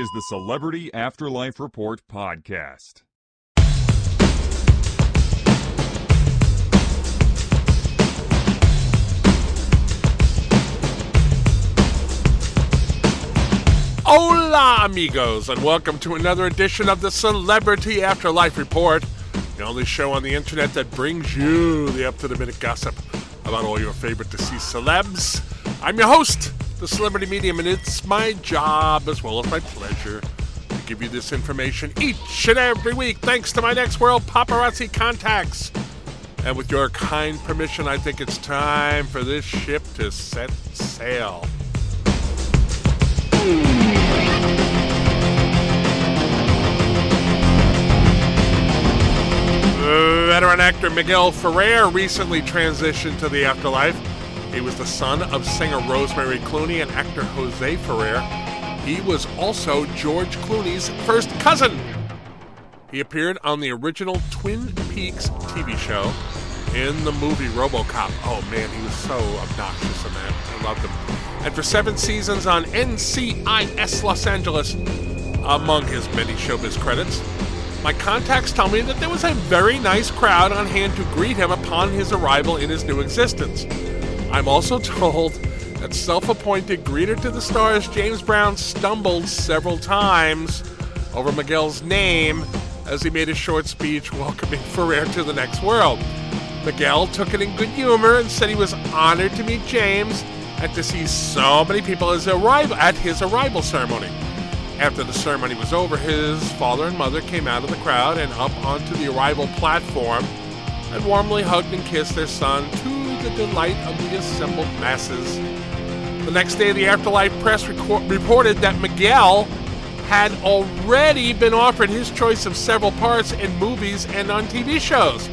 is the Celebrity Afterlife Report podcast. Hola, amigos, and welcome to another edition of the Celebrity Afterlife Report, the only show on the internet that brings you the up to the minute gossip about all your favorite deceased celebs. I'm your host, the Celebrity Medium, and it's my job as well as my pleasure to give you this information each and every week thanks to my Next World paparazzi contacts. And with your kind permission, I think it's time for this ship to set sail. Veteran actor Miguel Ferrer recently transitioned to the afterlife. He was the son of singer Rosemary Clooney and actor Jose Ferrer. He was also George Clooney's first cousin. He appeared on the original Twin Peaks TV show in the movie Robocop. Oh man, he was so obnoxious in that. I loved him. And for seven seasons on NCIS Los Angeles, among his many showbiz credits. My contacts tell me that there was a very nice crowd on hand to greet him upon his arrival in his new existence. I'm also told that self appointed greeter to the stars James Brown stumbled several times over Miguel's name as he made a short speech welcoming Ferrer to the next world. Miguel took it in good humor and said he was honored to meet James and to see so many people arrival, at his arrival ceremony. After the ceremony was over, his father and mother came out of the crowd and up onto the arrival platform and warmly hugged and kissed their son to the delight of the assembled masses. The next day, the Afterlife press reported that Miguel had already been offered his choice of several parts in movies and on TV shows.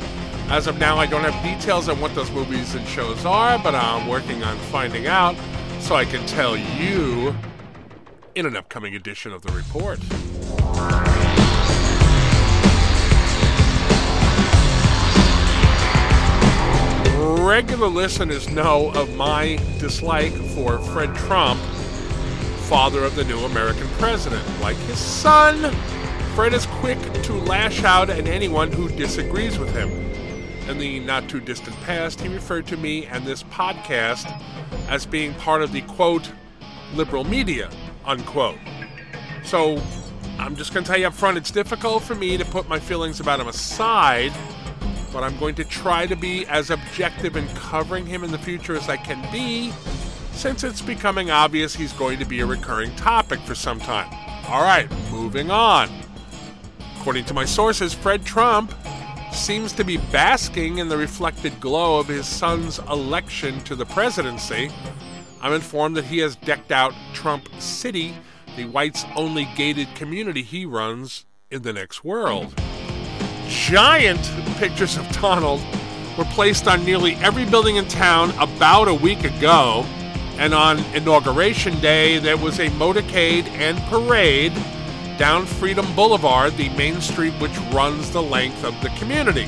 As of now, I don't have details on what those movies and shows are, but I'm working on finding out so I can tell you in an upcoming edition of the report. Regular listeners know of my dislike for Fred Trump, father of the new American president. Like his son, Fred is quick to lash out at anyone who disagrees with him. In the not too distant past, he referred to me and this podcast as being part of the quote, liberal media, unquote. So I'm just going to tell you up front it's difficult for me to put my feelings about him aside, but I'm going to try to be as objective in covering him in the future as I can be, since it's becoming obvious he's going to be a recurring topic for some time. All right, moving on. According to my sources, Fred Trump seems to be basking in the reflected glow of his son's election to the presidency. I'm informed that he has decked out Trump City, the whites only gated community he runs in the next world. Giant pictures of Donald were placed on nearly every building in town about a week ago, and on Inauguration Day, there was a motorcade and parade down Freedom Boulevard, the main street which runs the length of the community.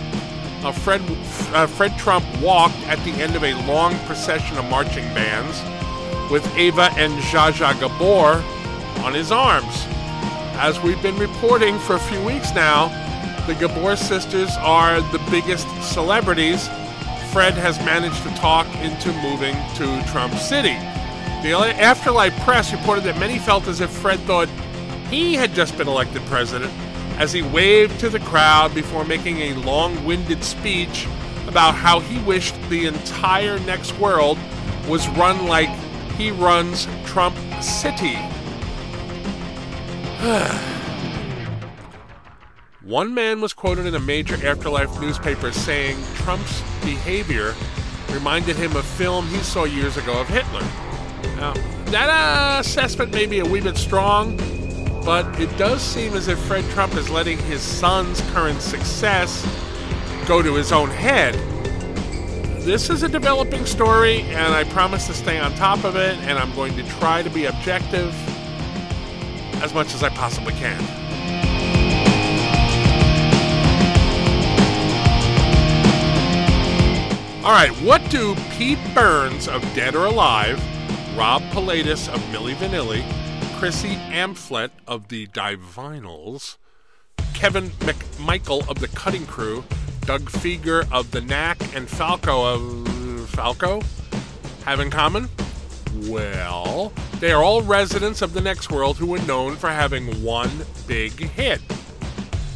Now, Fred, uh, Fred Trump walked at the end of a long procession of marching bands with Eva and Zsa Zsa Gabor on his arms. As we've been reporting for a few weeks now, the Gabor sisters are the biggest celebrities. Fred has managed to talk into moving to Trump City. The Afterlife Press reported that many felt as if Fred thought he had just been elected president as he waved to the crowd before making a long winded speech about how he wished the entire next world was run like he runs Trump City. One man was quoted in a major afterlife newspaper saying Trump's behavior reminded him of film he saw years ago of Hitler. Now, that uh, assessment may be a wee bit strong, but it does seem as if Fred Trump is letting his son's current success go to his own head. This is a developing story, and I promise to stay on top of it, and I'm going to try to be objective as much as I possibly can. All right, what do Pete Burns of Dead or Alive, Rob Pilatus of Milli Vanilli, Chrissy Amphlett of the Divinyls, Kevin McMichael of the Cutting Crew, Doug Fieger of the Knack, and Falco of Falco have in common? Well, they are all residents of the next world who were known for having one big hit.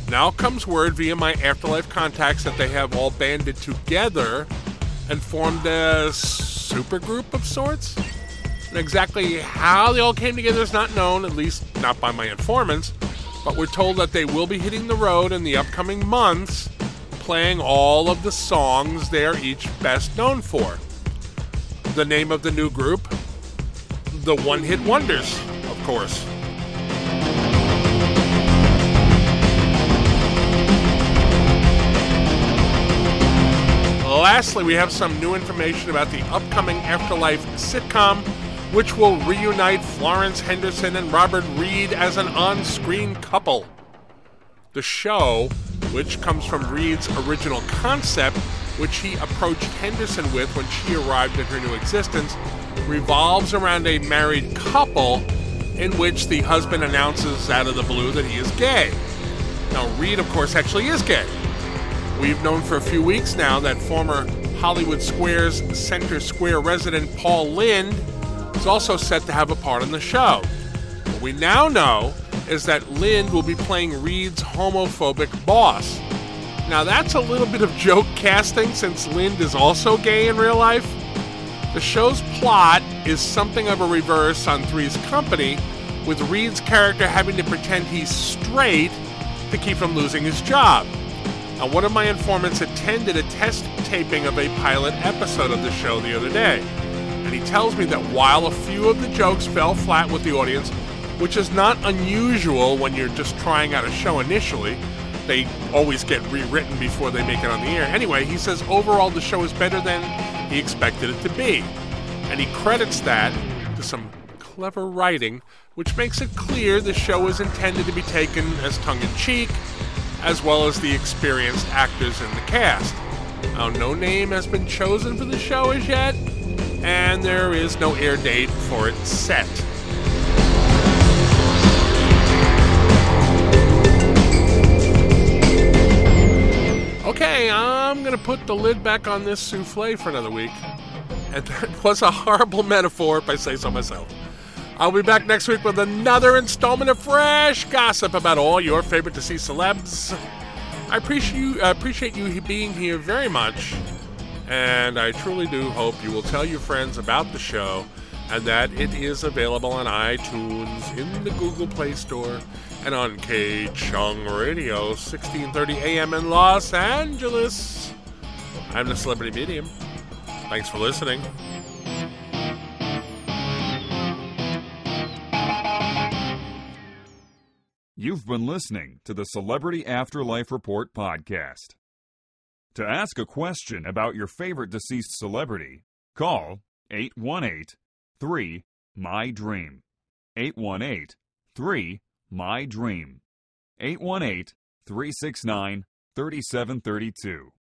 Now comes word via my afterlife contacts that they have all banded together and formed a supergroup of sorts. And exactly how they all came together is not known, at least not by my informants, but we're told that they will be hitting the road in the upcoming months, playing all of the songs they are each best known for. The name of the new group? The One Hit Wonders, of course. Lastly, we have some new information about the upcoming Afterlife sitcom, which will reunite Florence Henderson and Robert Reed as an on screen couple. The show, which comes from Reed's original concept, which he approached Henderson with when she arrived in her new existence, revolves around a married couple in which the husband announces out of the blue that he is gay. Now, Reed, of course, actually is gay. We've known for a few weeks now that former Hollywood Squares Center Square resident Paul Lynde is also set to have a part in the show. What we now know is that Lynde will be playing Reed's homophobic boss. Now, that's a little bit of joke casting since Lynde is also gay in real life. The show's plot is something of a reverse on Three's Company, with Reed's character having to pretend he's straight to keep from losing his job. Now, one of my informants attended a test taping of a pilot episode of the show the other day, and he tells me that while a few of the jokes fell flat with the audience, which is not unusual when you're just trying out a show initially, they always get rewritten before they make it on the air. Anyway, he says overall the show is better than he expected it to be. And he credits that to some clever writing, which makes it clear the show is intended to be taken as tongue in cheek, as well as the experienced actors in the cast. Now, no name has been chosen for the show as yet, and there is no air date for it set. Okay, I'm to put the lid back on this souffle for another week. And that was a horrible metaphor, if I say so myself. I'll be back next week with another installment of fresh gossip about all your favorite deceased celebs. I appreciate you, appreciate you being here very much, and I truly do hope you will tell your friends about the show and that it is available on iTunes, in the Google Play Store, and on KCHUNG Radio, 1630 AM in Los Angeles. I'm the Celebrity Medium. Thanks for listening. You've been listening to the Celebrity Afterlife Report podcast. To ask a question about your favorite deceased celebrity, call 818 3 My Dream. 818 3 My Dream. 818 369 3732.